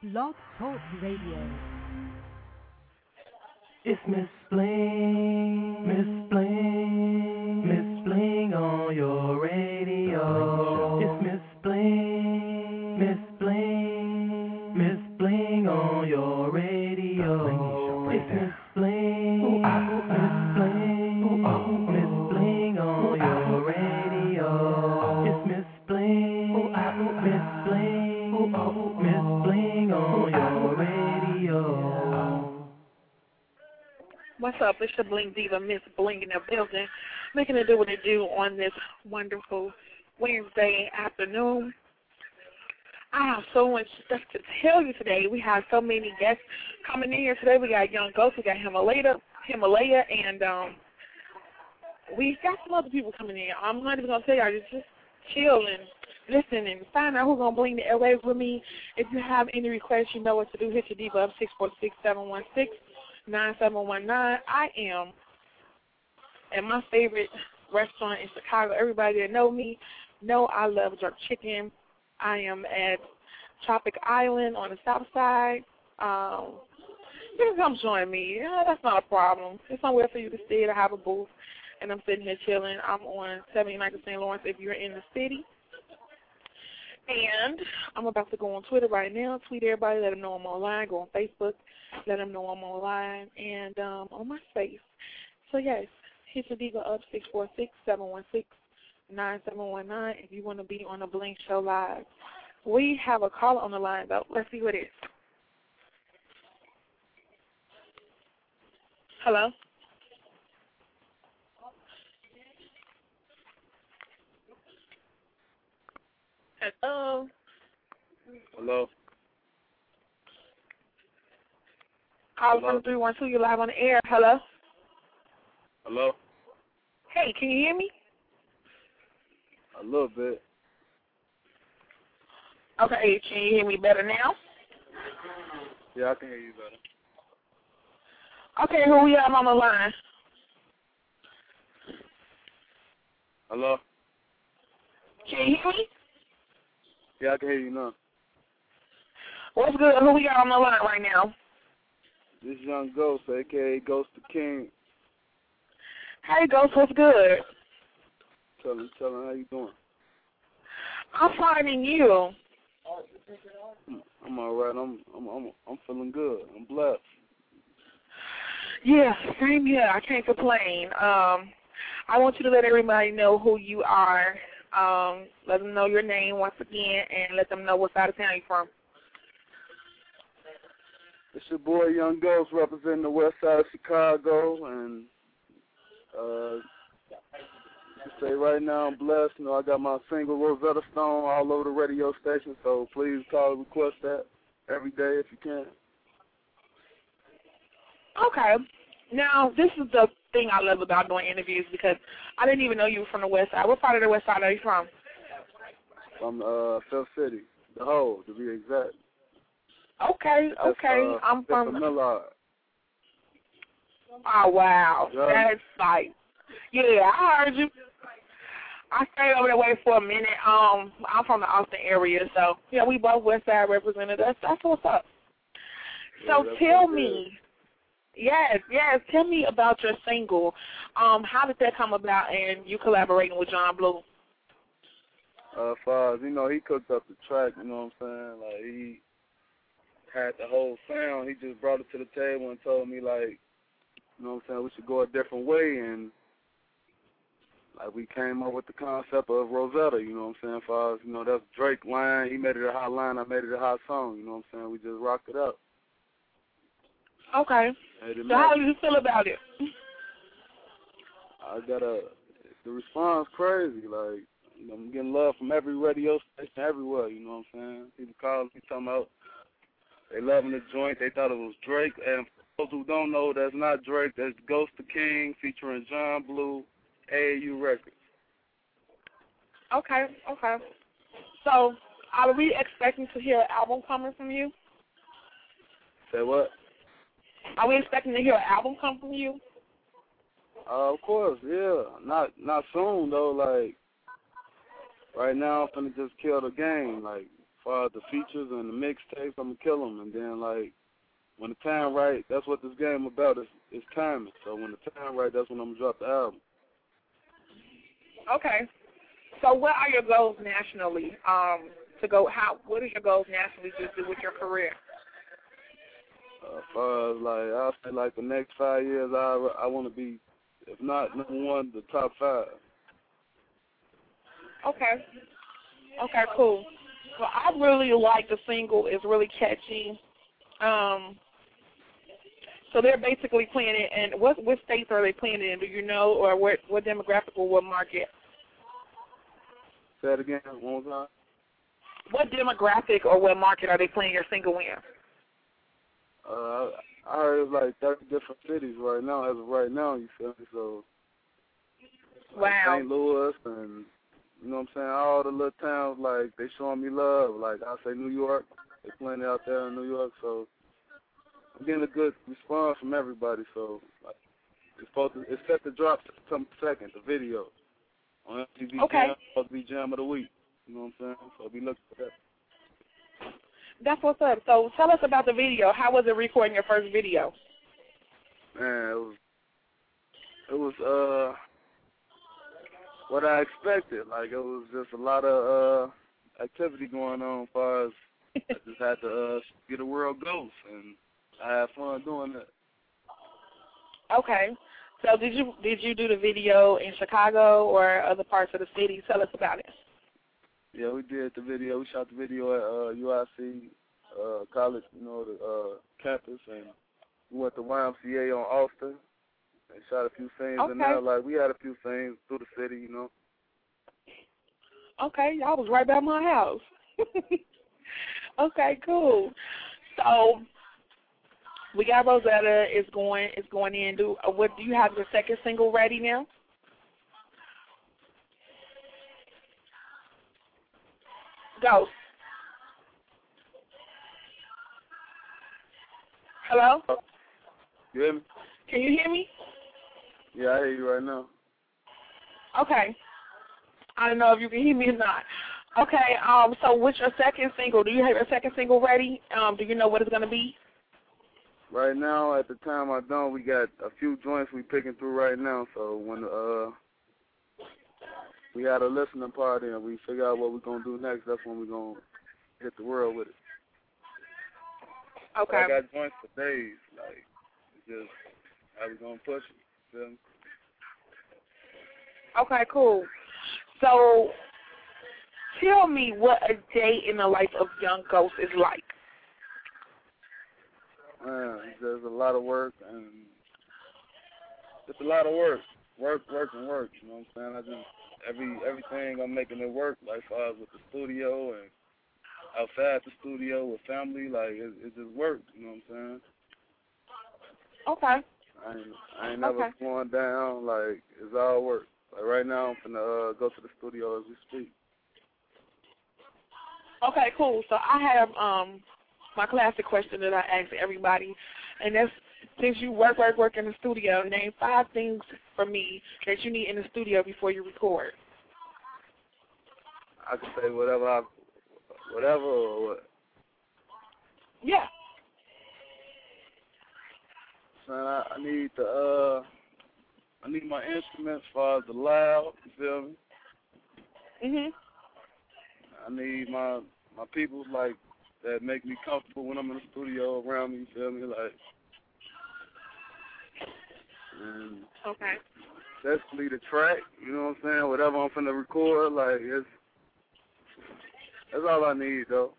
Blog Talk Radio. It's Miss Bling, Miss Bling, Up? Bling Diva, Miss Bling in the building, making it do what it do on this wonderful Wednesday afternoon. I have so much stuff to tell you today. We have so many guests coming in here today. We got Young Ghost, we got Himalaya, Himalaya, and um, we got some other people coming in. I'm not even gonna tell y'all. Just just chill and listen and find out who's gonna bling the airwaves with me. If you have any requests, you know what to do. Hit your diva up six four six seven one six. 9719. I am at my favorite restaurant in Chicago. Everybody that know me know I love jerk chicken. I am at Tropic Island on the south side. Um, you can come join me. Yeah, that's not a problem. It's somewhere for you to stay to have a booth. And I'm sitting here chilling. I'm on 79th and St. Lawrence if you're in the city. And I'm about to go on Twitter right now, tweet everybody, let them know I'm online, go on Facebook, let them know I'm online, and um, on my space. So, yes, hit your diva up, 646-716-9719 if you want to be on the Bling Show Live. We have a caller on the line, though. Let's see who it is. Hello? Hello? Hello. Hello? from 312, you're live on the air. Hello? Hello. Hey, can you hear me? A little bit. Okay, can you hear me better now? Yeah, I can hear you better. Okay, who we have on the line? Hello. Can you hear me? Yeah, I can hear you now. What's good? Who we got on the line right now? This Young Ghost, aka Ghost the King. Hey, Ghost, what's good? Tell him, tell him how you doing. I'm finding you. I'm all right. I'm, I'm, I'm, I'm feeling good. I'm blessed. Yeah, same here. I can't complain. Um, I want you to let everybody know who you are. Um, let them know your name once again, and let them know what side of town you're from. It's your boy Young Ghost representing the west side of Chicago, and uh, say right now I'm blessed. You know, I got my single Rosetta Stone all over the radio station, so please call and request that every day if you can. Okay. Now, this is the thing I love about doing interviews because I didn't even know you were from the west side. What part of the west side are you from? From uh, Phil City, the whole to be exact. Okay, okay. uh, I'm from. Millard. Oh wow, Yeah. that's like, yeah, I heard you. I stayed over that way for a minute. Um, I'm from the Austin area, so yeah, we both West Side represented us. That's what's up. So Yeah, tell me, yes, yes, tell me about your single. Um, how did that come about, and you collaborating with John Blue? Uh, far you know, he cooked up the track. You know what I'm saying? Like he had the whole sound. He just brought it to the table and told me like, you know what I'm saying? We should go a different way and. Like we came up with the concept of Rosetta, you know what I'm saying? Far you know, that's Drake line. He made it a hot line. I made it a hot song. You know what I'm saying? We just rocked it up. Okay. So how do you feel about it? I got a the response crazy. Like you know, I'm getting love from every radio station everywhere. You know what I'm saying? People calling me talking about they loving the joint. They thought it was Drake. And for those who don't know, that's not Drake. That's Ghost the King featuring John Blue, AAU Records. Okay, okay. So are we expecting to hear an album coming from you? Say what? Are we expecting to hear an album come from you? Uh, of course, yeah. Not not soon though. Like right now, I'm gonna just kill the game. Like far as the features and the mixtapes, I'm gonna kill them. And then like when the time right, that's what this game about. It's, it's timing. So when the time right, that's when I'm gonna drop the album. Okay. So what are your goals nationally? Um, to go how? What are your goals nationally to do with your career? As far as like I'll say like the next five years, I I want to be, if not number one, the top five. Okay. Okay, cool. Well, I really like the single. It's really catchy. Um, so they're basically playing it, and what what states are they playing it in? Do you know, or what what demographic or what market? Say it again, one more time. What demographic or what market are they playing your single in? Uh, I heard it's like 30 different cities right now, as of right now, you feel me? So, like Wow. St. Louis and, you know what I'm saying, all the little towns, like, they showing me love. Like, I say New York, they playing it out there in New York, so I'm getting a good response from everybody, so, like, it's supposed to, it's set to drop some second, the video, on MTV Okay. Jam, supposed to be Jam of the Week, you know what I'm saying? So be looking for that. That's what's up. So tell us about the video. How was it recording your first video? Man, it was it was uh what I expected. Like it was just a lot of uh activity going on as far as I just had to uh get a world ghost and I had fun doing it. Okay. So did you did you do the video in Chicago or other parts of the city? Tell us about it. Yeah, we did the video. We shot the video at uh UIC uh college, you know, the uh campus and we went to YMCA on Austin and shot a few scenes in Okay. there. Like we had a few scenes through the city, you know. Okay, y'all was right by my house. okay, cool. So we got Rosetta is going is going in. Do uh, what? Do you have your second single ready now? Go. Hello. You hear me? Can you hear me? Yeah, I hear you right now. Okay. I don't know if you can hear me or not. Okay, um, so what's your second single? Do you have your second single ready? Um, do you know what it's gonna be? Right now, at the time I don't, we got a few joints we picking through right now. So when uh we had a listening party and we figure out what we're gonna do next, that's when we're gonna hit the world with it. Okay. I got joints for days. Like just how we gonna push it. Feel me? Okay, cool. So tell me what a day in the life of Young Ghost is like. Man, just a lot of work and it's a lot of work. Work, work, and work. You know what I'm saying? I just every everything I'm making it work. Like far as with the studio and outside the studio with family, like it, it just work. You know what I'm saying? Okay. I ain't I ain't never Okay. slowing down. Like it's all work. Like right now, I'm finna uh, go to the studio as we speak. Okay, cool. So I have um my classic question that I ask everybody, and that's since you work, work, work in the studio, name five things for me that you need in the studio before you record. I can say whatever I, whatever or what. Yeah. Man, I, I need the uh, I need my instruments as far as the loud. You feel me? Mhm. I need my my people like that make me comfortable when I'm in the studio around me. You feel me? Like, and Okay. especially the track. You know what I'm saying? Whatever I'm finna record, like it's that's all I need though.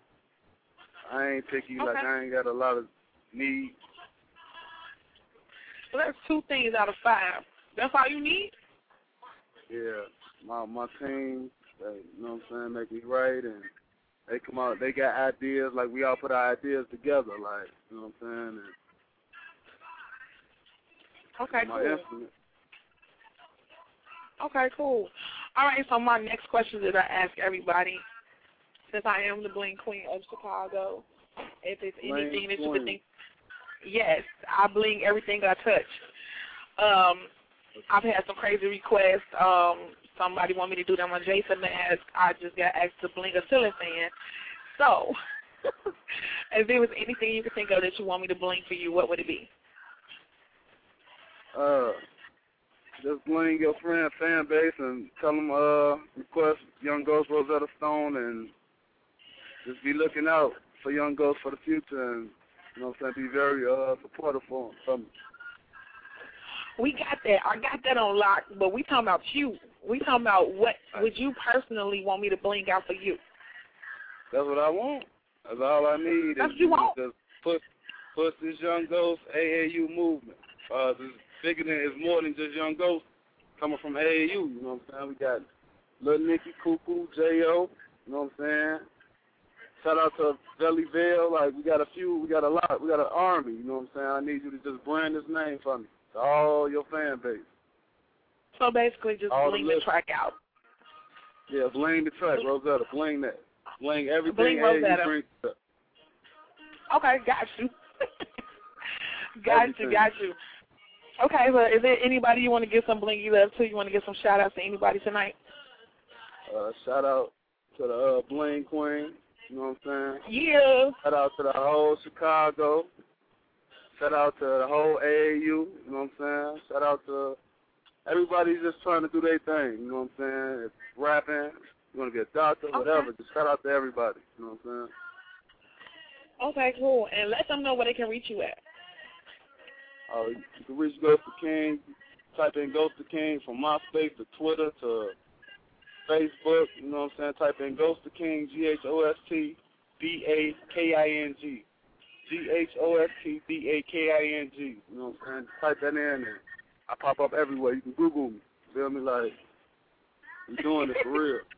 I ain't picky. Like I ain't got a lot of need. So that's two things out of five. That's all you need. Yeah, my my team, they, you know what I'm saying, make me right, and they come out. They got ideas. Like we all put our ideas together. Like you know what I'm saying. And my cool. instrument. Okay, cool. All right, so my next question that I ask everybody, since I am the bling queen of Chicago, if it's Bling anything that you could think, yes, I bling everything I touch. Um, I've had some crazy requests. Um, somebody want me to do them on Jason mask. I just got asked to bling a ceiling fan. So, if there was anything you could think of that you want me to bling for you, what would it be? Uh, just bling your friend fan base and tell them uh request Young Ghost Rosetta Stone and just be looking out for Young Ghost for the future and you know what I'm saying be very uh supportive for him. We got that. I got that on lock, but we talking about you. We talking about what would you personally want me to bling out for you? That's what I want. That's all I need. That's what you want. Just push, push this Young Ghost AAU movement. Uh, this than it's more than just Young Ghost coming from AAU. You know what I'm saying? We got Lil Nicky, Cuckoo, J.O. You know what I'm saying? Shout out to Belly Valleyville. Like we got a few, we got a lot, we got an army. You know what I'm saying? I need you to just brand this name for me to all your fan base. So basically, just All the bling the list- track out. Yeah, bling the track, Rosetta, bling that, bling everything. Bling Rosetta. brings up. Okay, got you. got you, got you. Okay, well, is there anybody you want to give some blingy love to? You want to give some shout outs to anybody tonight? Uh, shout out to the uh, Bling Queen. You know what I'm saying? Yeah. Shout out to the whole Chicago. Shout out to the whole AAU. You know what I'm saying? Shout out to everybody just trying to do their thing. You know what I'm saying? If rapping, you want to be a doctor, Okay. whatever. Just shout out to everybody. You know what I'm saying? Okay, cool. And let them know where they can reach you at. Uh, you can reach Ghost the King. Type in Ghost the King from MySpace to Twitter to Facebook. You know what I'm saying? Type in Ghost the King, G H O S T B A K I N G. G H O S T B A K I N G. You know what I'm saying? Type that in and I pop up everywhere. You can Google me. Feel me? Like, I'm doing it for real.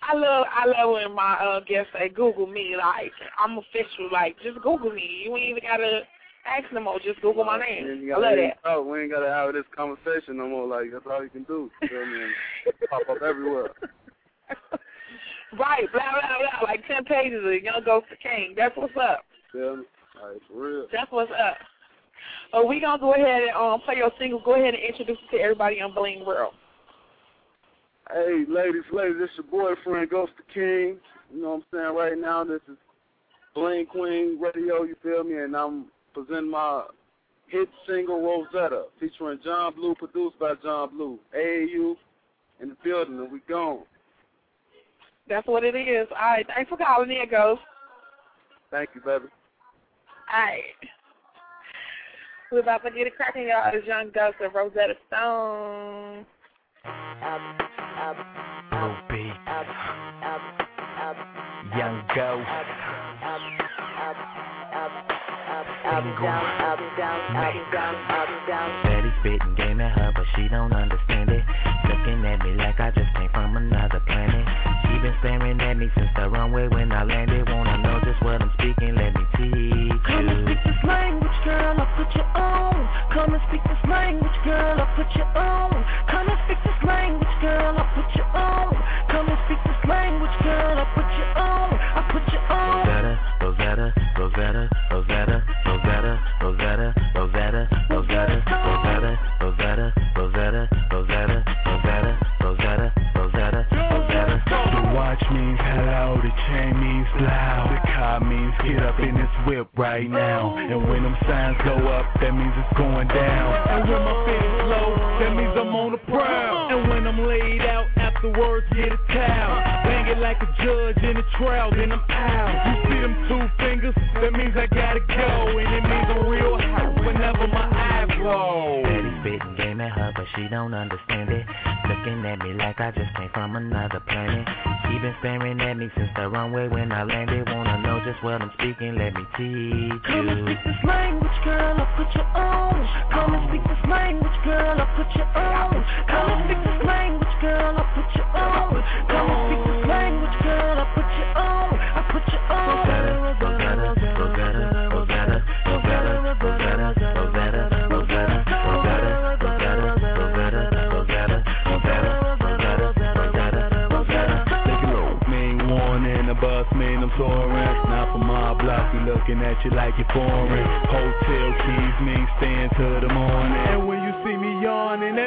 I love I love when my uh guests say Google me, like I'm official, like just Google me. You ain't even gotta ask no more, just Google my name. I love that. talk. We ain't gotta have this conversation no more. Like that's all you can do. Feel me? And pop up everywhere. right, blah blah blah, like ten pages of Young Ghost the King. That's what's up. Me? Like for real. That's what's up. Uh, we gonna go ahead and um play your single. Go ahead and introduce it to everybody on Bling World. Hey, ladies, ladies, this your boyfriend, Ghost the King. You know what I'm saying? Right now, this is Bling Queen Radio, you feel me? And I'm presenting my hit single, Rosetta, featuring John Blue, produced by John Blue. AAU in the building, and we gone. That's what it is. All right, thanks for calling in, Ghost. Thank you, baby. All right. We're about to get it cracking, y'all. It's Young Ghost and Rosetta Stone. Lil B. Young Ghost. Steady spitting game at her, but she don't understand it. Looking at me like I just came from another planet. She been staring at me since the runway when I landed. Wanna know just what I'm speaking? Let me teach Come and speak this language, girl, I'll put you on. Come and speak this language, girl, I'll put you on.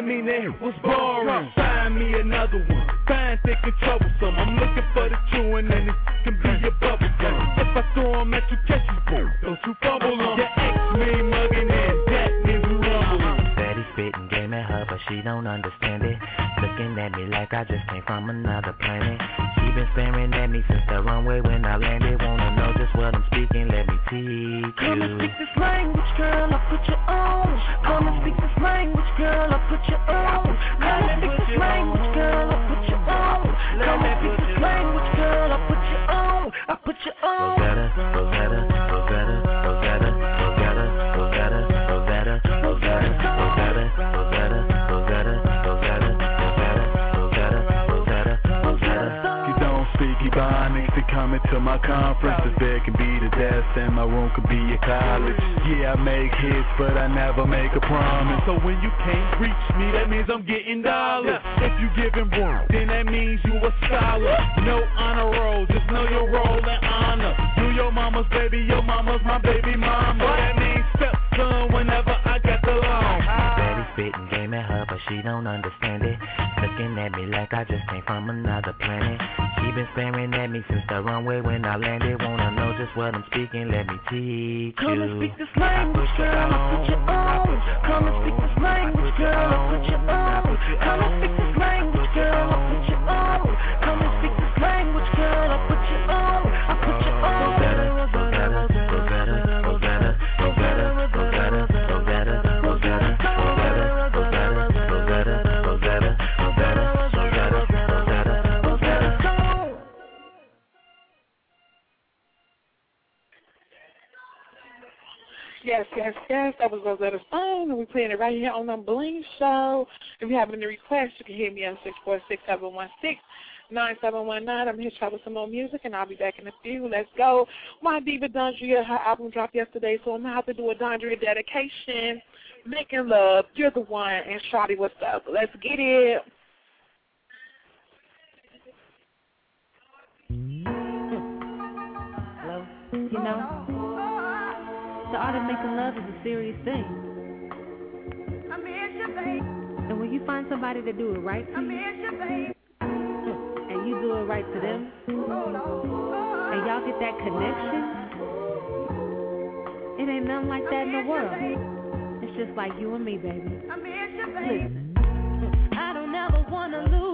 That mean it was boring. Find me another one, find thick and troublesome. I'm looking for the chewing and it can be a bubble gum. If I throw 'em at you, catch you, boom. Don't you fumble 'em. Your ex me mugging but she don't understand it. Looking at me like I just came from another planet. She been staring at me since the runway when I landed. Wanna know just what I'm speaking? Let me teach Come and speak this language, girl. I put you on. Come and speak this language, girl. I put you on. Come and speak this language, girl. Ebonics to my conference. The bed can be the desk and my room could be your college. Yeah, I make hits, but I never make a promise. So when you can't reach me, that means I'm getting dollars. If you giving room, then that means you a scholar. No honor roll, just know your role and honor. You your mama's baby, your mama's my baby mama. That means stepson whenever spitting game at her, but she don't understand it. Looking at me like I just came from another planet. She been staring at me since the runway when I landed. Wanna know just what I'm speaking? Let me teach Come and you. speak this language, girl. Put you on. Come and speak this language, girl. Put you on. Come and speak this language, Yes, yes. That was Rosetta Stone, and we're playing it right here on the Bling Show. If you have any requests, you can hit me on six four six seven one six nine seven one nine. I'm here to try with some more music, and I'll be back in a few. Let's go. My diva Dondria, her album dropped yesterday, so I'm gonna have to do a Dondria dedication. Making love, you're the one, and Shawty, what's up? Let's get it. Hello? You know, the art of making love is a serious thing. And when you find somebody to do it right to you, and you do it right to them, and y'all get that connection, it ain't nothing like that in the world. It's just like you and me, baby. Listen. I don't ever wanna lose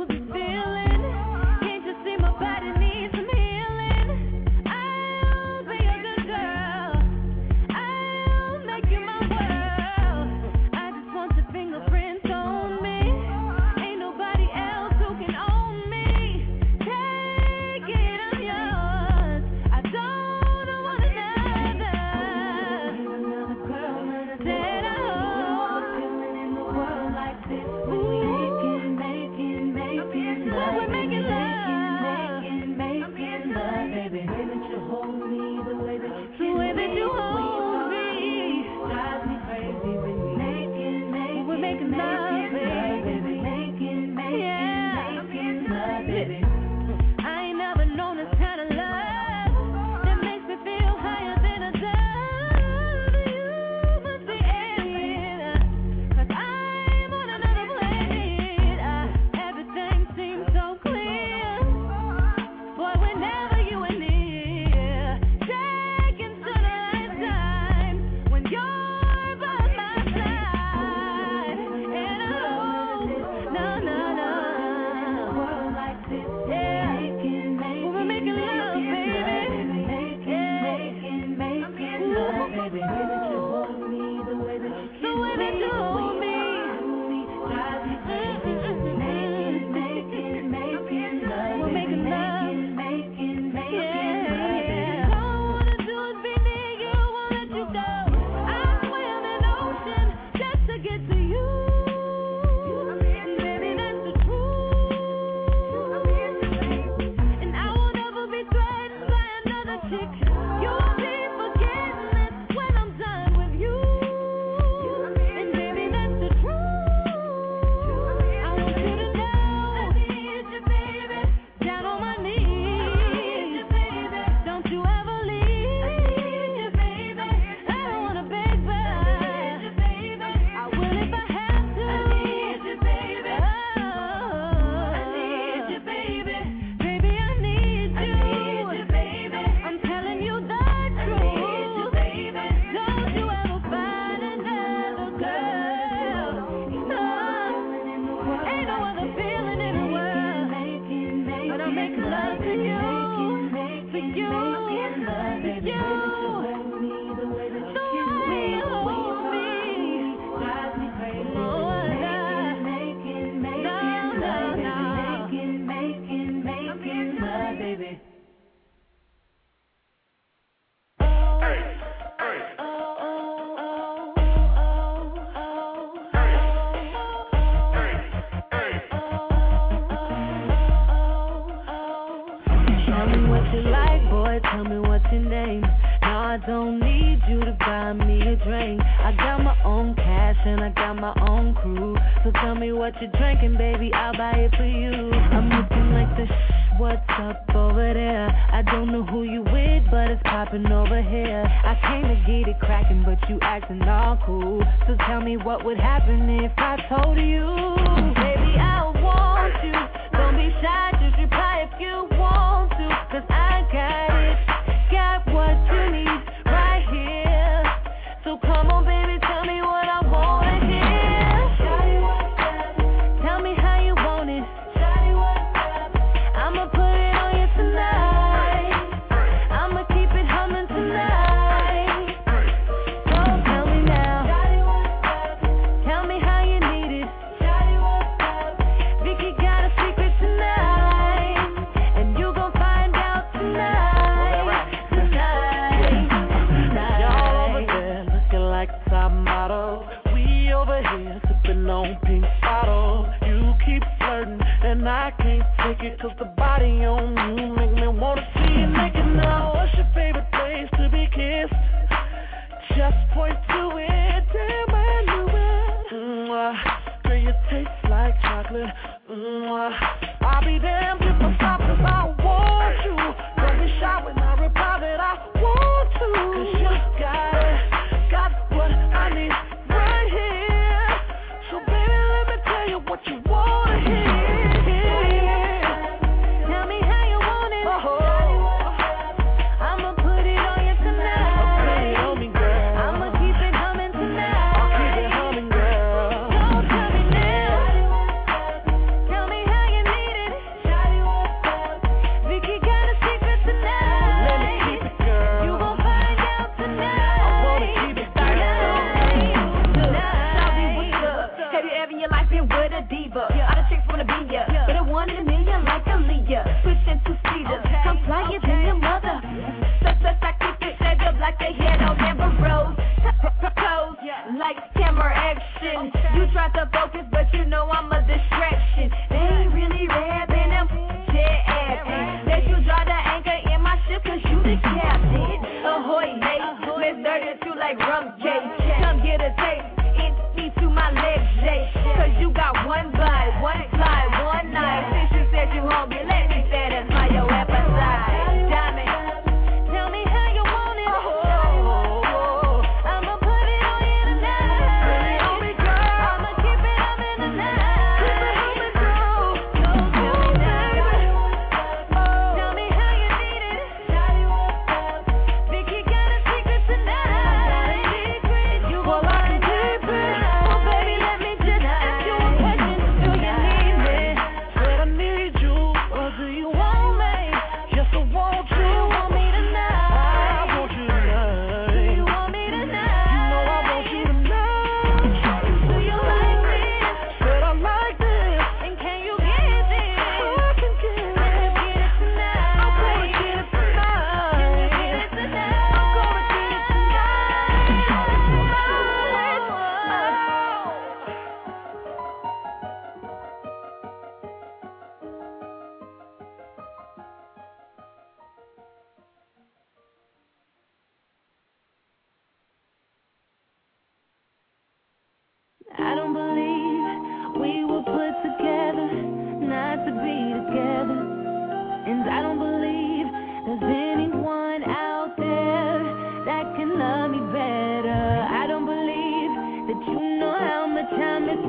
Try to focus, but you know I'm a distraction.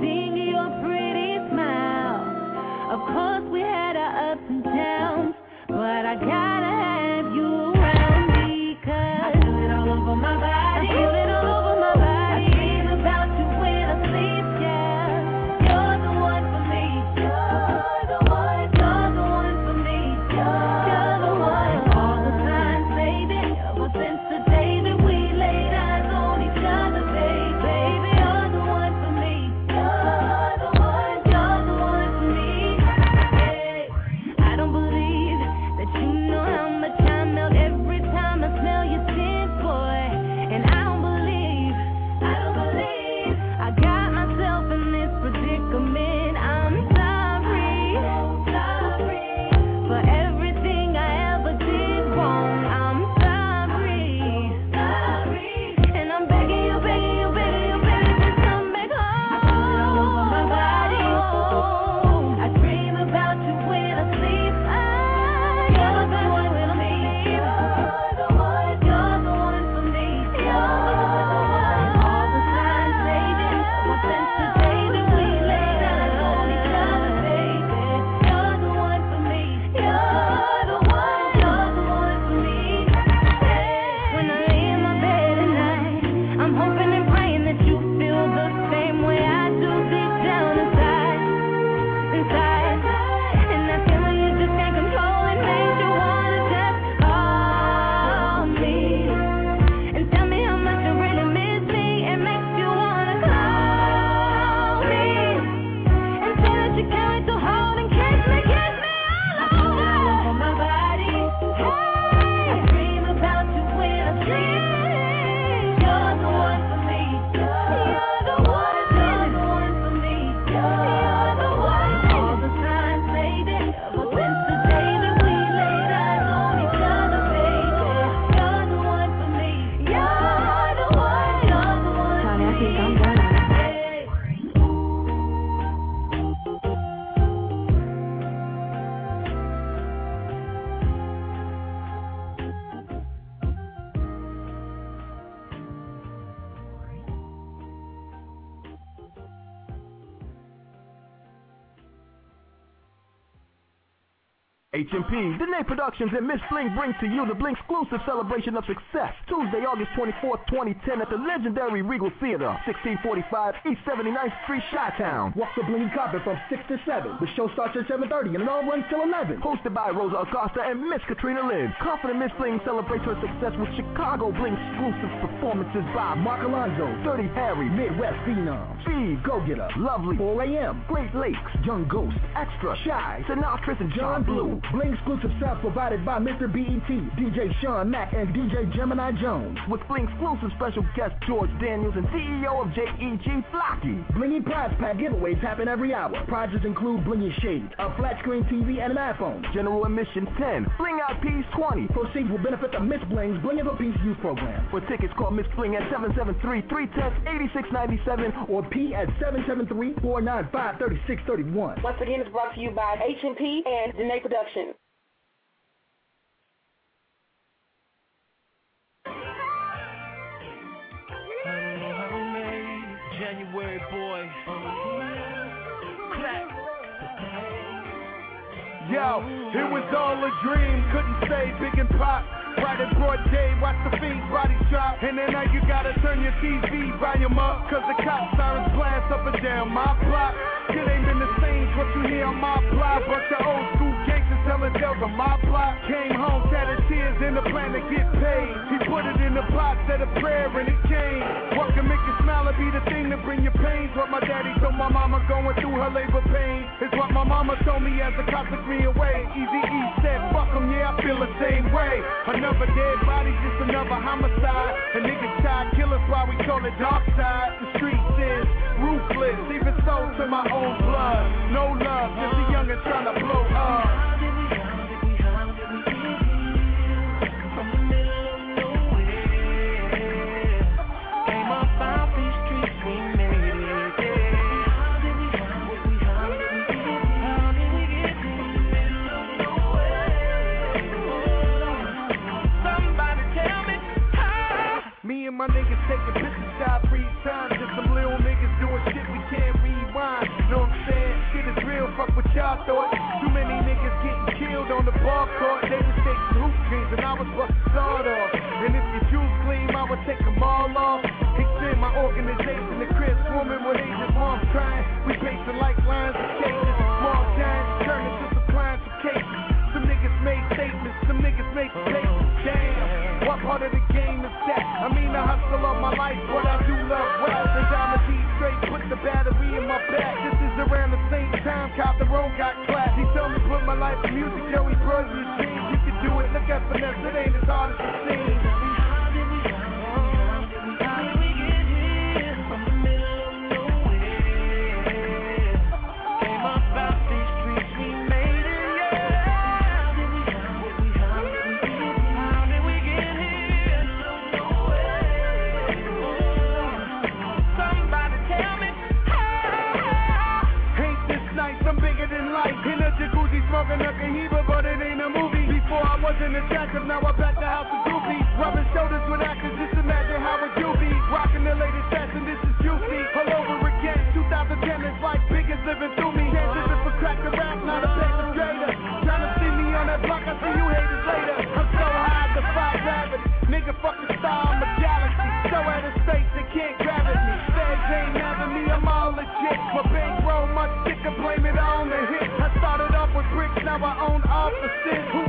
see HMP, Dene Productions, and Miss Bling bring to you the Bling exclusive celebration of success. Tuesday, August 24th, 2010 at the legendary Regal Theater, 1645 East 79th Street, Chi-Town. Walk the Bling carpet from 6 to 7. The show starts at 7.30 and it all runs till 11. Hosted by Rosa Acosta and Miss Katrina Lynn. Confident Miss Bling celebrates her success with Chicago Bling exclusive performances by Mark Alonzo, Dirty Harry, Midwest Phenom, Steve Go Getter, Lovely, 4 a.m., Great Lakes, Young Ghost, Extra, Shy, Sinatra and John Blue. Bling exclusive sound provided by Mr. BET, DJ Sean Mack, and DJ Gemini Jones. With Bling exclusive special guest George Daniels and CEO of JEG Flocky. Blingy Prize Pack giveaways happen every hour. Prizes include Blingy Shades, a flat screen TV, and an iPhone. General admission 10. Bling out piece 20. Proceeds will benefit the Miss Bling's Bling of a Piece youth program. For tickets, call Miss Bling at 773-310-8697 or P at 773-495-3631. Once again, it's brought to you by H&P and Dene Productions. January boy. Clap. Yo, it was all a dream, couldn't say big and pop. Right in broad day, watch the fiends body drop. And then now you gotta turn your TV volume up. Cause the cop sirens blast up and down my block. It ain't been the same, what you hear on my block. Bunch of old school telling on my block. Came home, shattered tears in the plan to get paid. He put it in the pot, said a prayer and it came. What can make you smile and be the thing to bring your pains? What my daddy told my mama going through her labor pain. Is what my mama told me as the cops took me away. Easy E said, fuck 'em, yeah, I feel the same way. Another dead body, just another homicide. A nigga tried kill us why we call it dark side. The streets is ruthless, even so to my own blood. No love, just a youngin' trying to blow up. My niggas taking pictures shot three times. Just some little niggas doing shit we can't rewind. Know what I'm saying? Shit is real, fuck what y'all thought. Too many niggas getting killed on the ball court. They was taking hoop dreams and I was busting sawed off. And if your shoes clean, I would take them all off. Extend my organization to Chris woman with Asian moms crying. We pacing like lines of cases. Small giants turn into some crimes for cases. Some niggas made statements, some niggas make statements. Damn, what part of the game? I mean, I hustle all my life, but I do love rap. And Diamond D straight, put the battery in my back. This is around the same time Cop the Road got clapped. He told me put my life in music, Joey Bro, you dreams. You can do it, look at finesse, it ain't as hard as it seems. Jacuzzi smoking a Cohiba, but it ain't a movie. Before I wasn't attractive, now I back the house of goofy. Rubbing shoulders with actors, just imagine how would you be? Rocking the latest fashion, this is juicy. All over again, 2010 is like biggest living through me. Chances if a crack the rap, not a demonstrator. Trying to see me on that block, I see you haters later. I'm so high, I defy gravity. Nigga, fuck the star, I'm a galaxy. So out of space, they can't grab at me. Feds ain't having me, I'm all legit. My bankroll I own offices. Who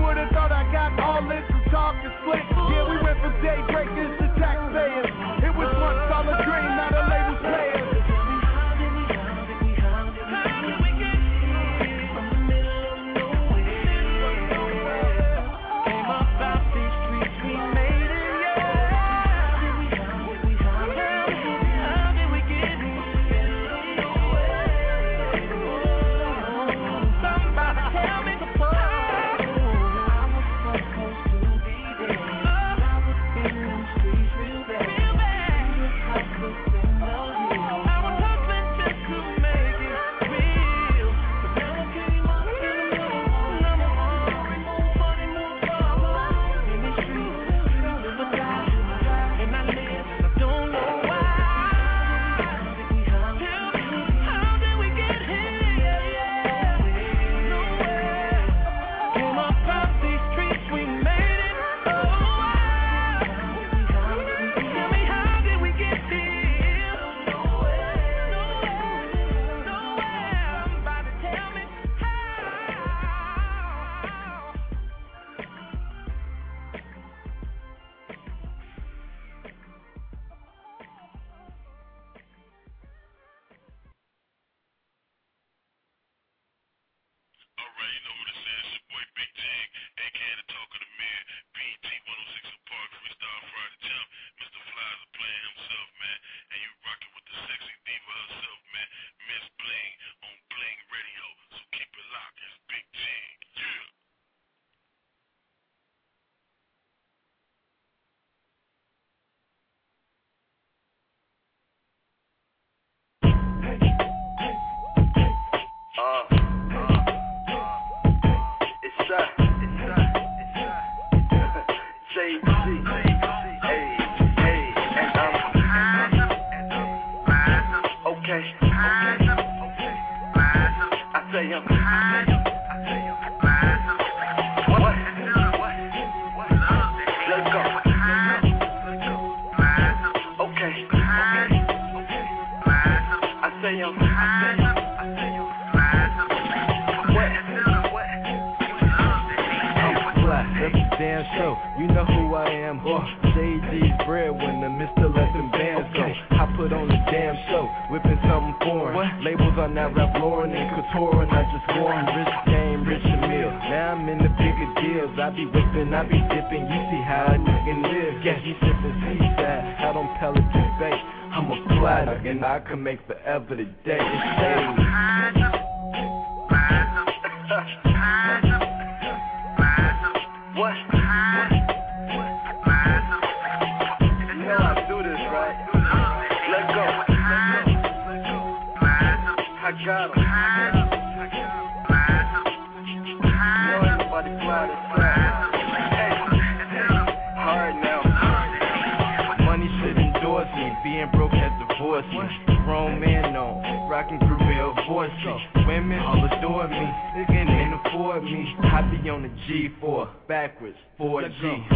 backwards. 4G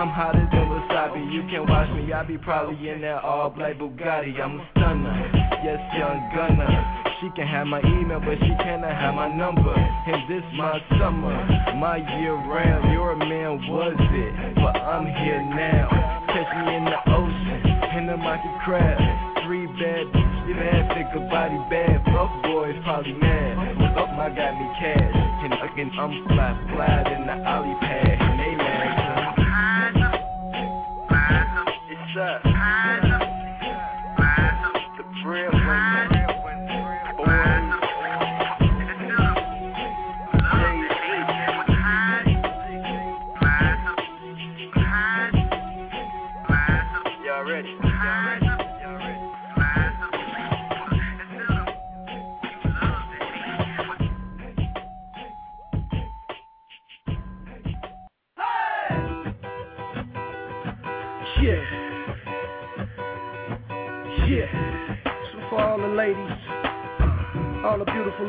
I'm hotter than wasabi. You can watch me, I be probably in that all black Bugatti. I'm a stunner, yes, young gunner. She can have my email, but she cannot have my number. And this my summer, my year round. You're a man, was it? But I'm here now. Catch me in the ocean, in the market crab. Three bad, bitches, bad, thicker body bad. Buff boys probably mad. Up, I got me cash. And again, I'm fly, fly in the alley pad.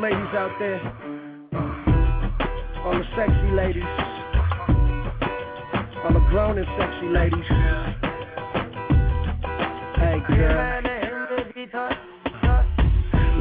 ladies out there. Uh, all the sexy ladies. All the grown and sexy ladies. Hey, girl.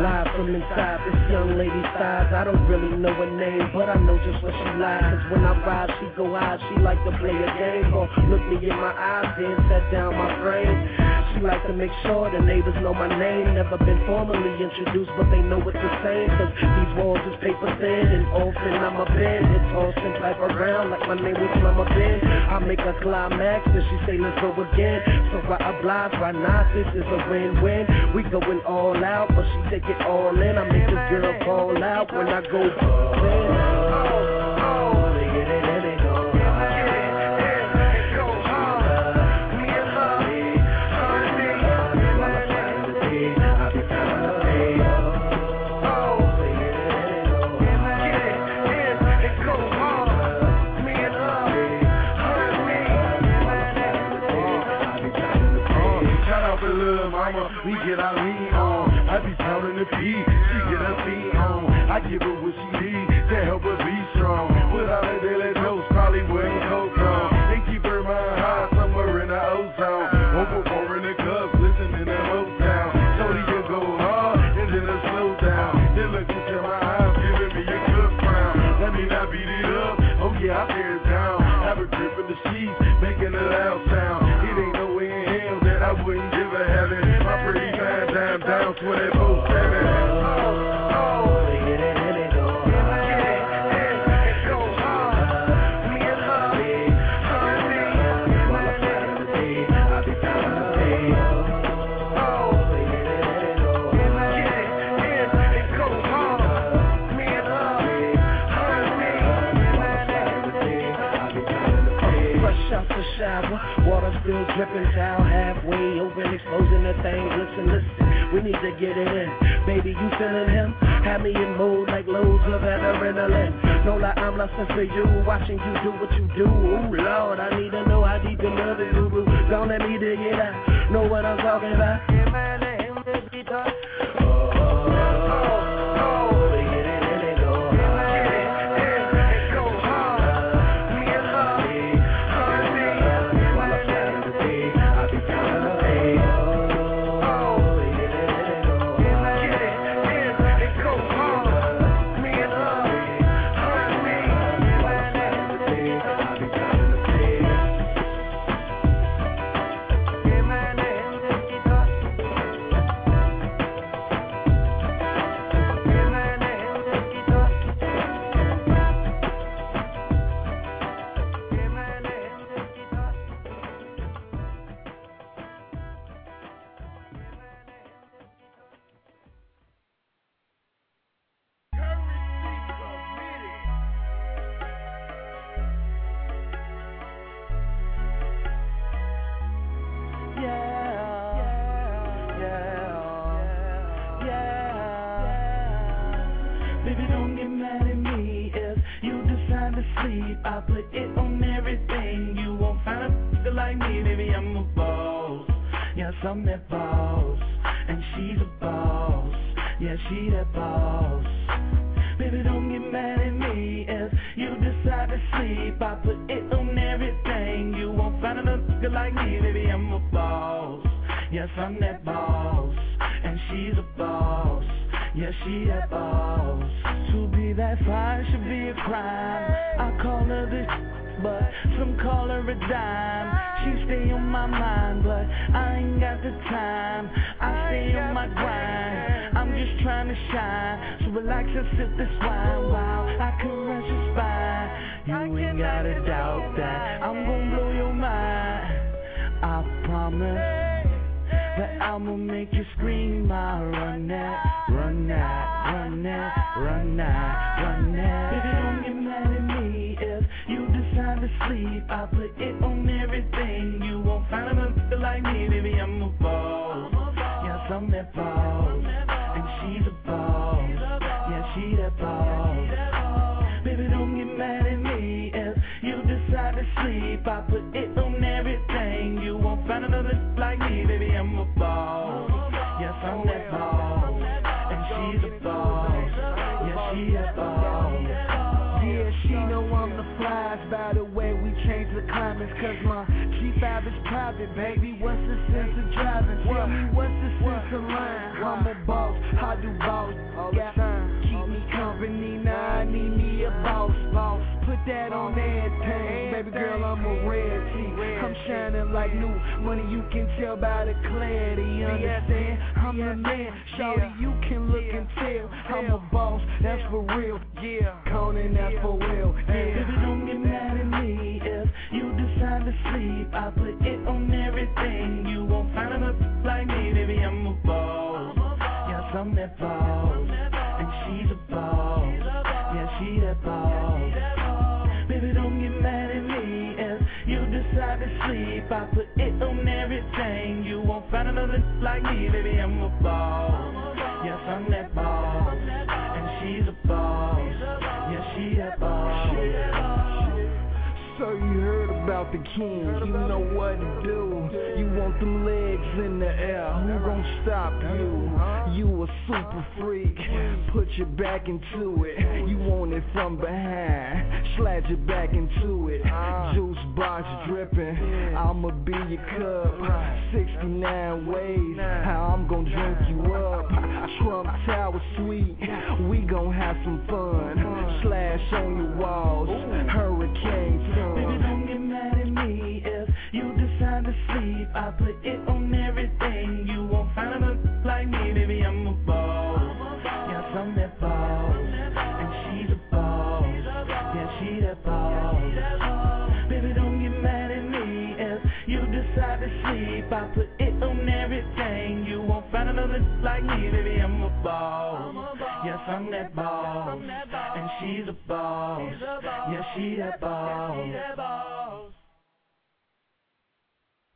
Live from inside this young lady's thighs. I don't really know her name, but I know just what she lies. When I ride, she go high. She like to play a game. Or look me in my eyes, then set down my frame. She like to make sure the neighbors know my name. Never been formally introduced, but they know it's the same. Cause these walls is paper thin, and often I'm a bin. It's all since life around, like my name was Mama Ben. I make a climax, and she say, let's go again. So I oblige, why not? This is a win-win. We going all out, but she take it all in. I make this girl fall out when I go. Bad. Get our lean on. I be pounding the P, dime down 24 still dripping, towel halfway open, exposing the thing. Need to get it in. Baby, you feeling him? Have me in mood like loads of adrenaline. No lie, I'm lusting for you, watching you do what you do. Ooh, Lord, I need to know how deep your love boo. Don't let me dig it out. Know what I'm talking about? just trying to shine. So relax and sip this wine while I can caress your spine. You ain't gotta doubt that I'm gonna blow your mind. I promise that I'ma make you scream I Run that, run that, run that, run that, run that. Baby, don't get mad at me if you decide to sleep. I put it on everything. You won't find another like me, baby. I'm a ball. Yes, I'm that ball she's a boss. Yeah, she that boss. Baby, don't get mad at me if you decide to sleep. I put it on everything. You won't find another like me, baby. I'm a boss. Yes, I'm that boss. And she's a boss. Yeah, she that boss. Yeah, she know I'm the flies by the way we change the climates. Cause my G5 is private, baby. What's the sense of driving? Tell me what's the sense of lying? I'm a boss, I do boss. All yeah. the time. Keep All me company, now I need me a boss, boss. Put that on everything, baby girl, I'm a rarity. I'm shining like new money, you can tell by the clarity. Understand? I'm the man, shawty, you can look and tell. I'm a boss, that's for real. Yeah, calling that for real. Yeah. Baby, don't get mad at me if you decide to sleep. I put it on everything, you won't find another from that boss. And she's a boss. Yeah, she that boss. Baby, don't get mad at me if you decide to sleep. I put it on everything. You won't find another like me, baby. I'm a boss. Yes, I'm that boss. And she's a boss. Yeah, she that boss. So you heard about the king. You know what to do. You want them legs in the air. Who gon' stop you? You a super freak. Put your back into it. You want it from behind. Slide your back into it. Juice box dripping. I'ma be your cup. 69 ways how I'm gon' drink you up. Trump Tower sweet. We gon' have some fun. Slash on your walls. Hurricane sleep. I put it on everything. You won't find a look like me, baby. I'm a ball. Yeah, from that ball. And she's a ball. Yeah, she that ball. Baby, don't get mad at me if you decide to sleep. I put it on everything. You won't find another look like me, baby. I'm a ball. Yes, I'm that ball. And she's a ball. Yeah, she that ball.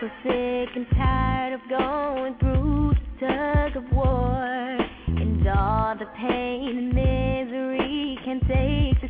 so sick and tired of going through the tug of war. And all the pain and misery can take the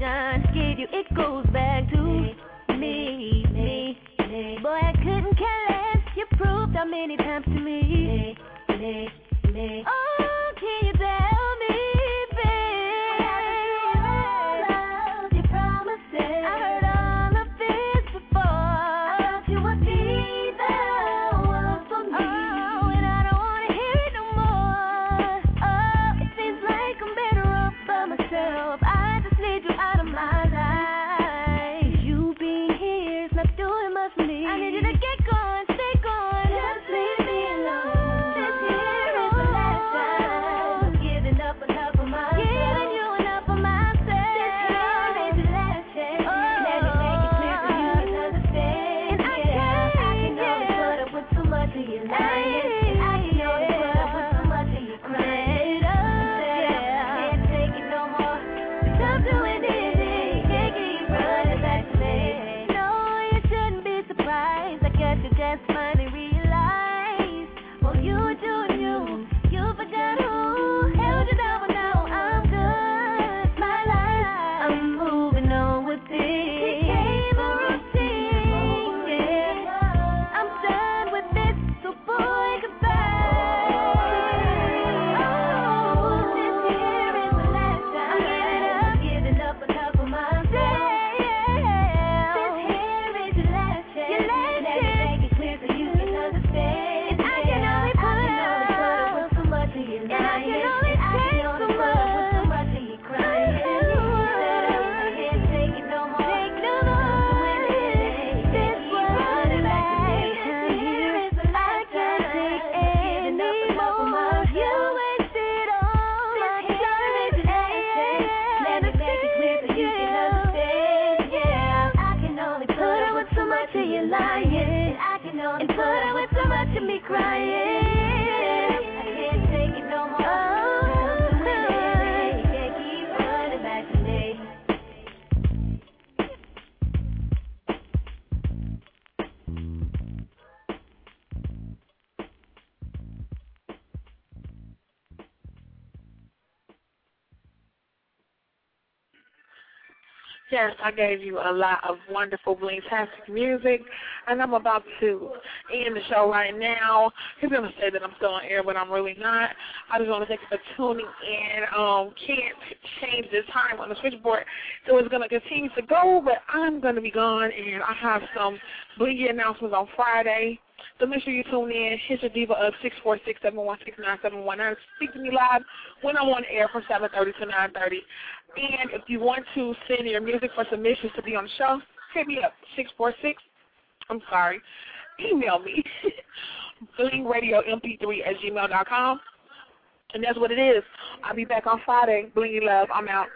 done. Give you it goes Yes, I gave you a lot of wonderful, fantastic music, and I'm about to end the show right now. He's going to say that I'm still on air, but I'm really not. I just want to thank you for tuning in. Um, can't change the time on the switchboard, so it's going to continue to go, but I'm going to be gone, and I have some Blingy announcements on Friday. So make sure you tune in. Hit your diva up, six four six seven one six nine seven one nine. Speak to me live when I'm on air from 730 to 930. And if you want to send your music for submissions to be on the show, hit me up, 646, I'm sorry, email me, blingradiomp3 at gmail.com. And that's what it is. I'll be back on Friday. Bling love. I'm out.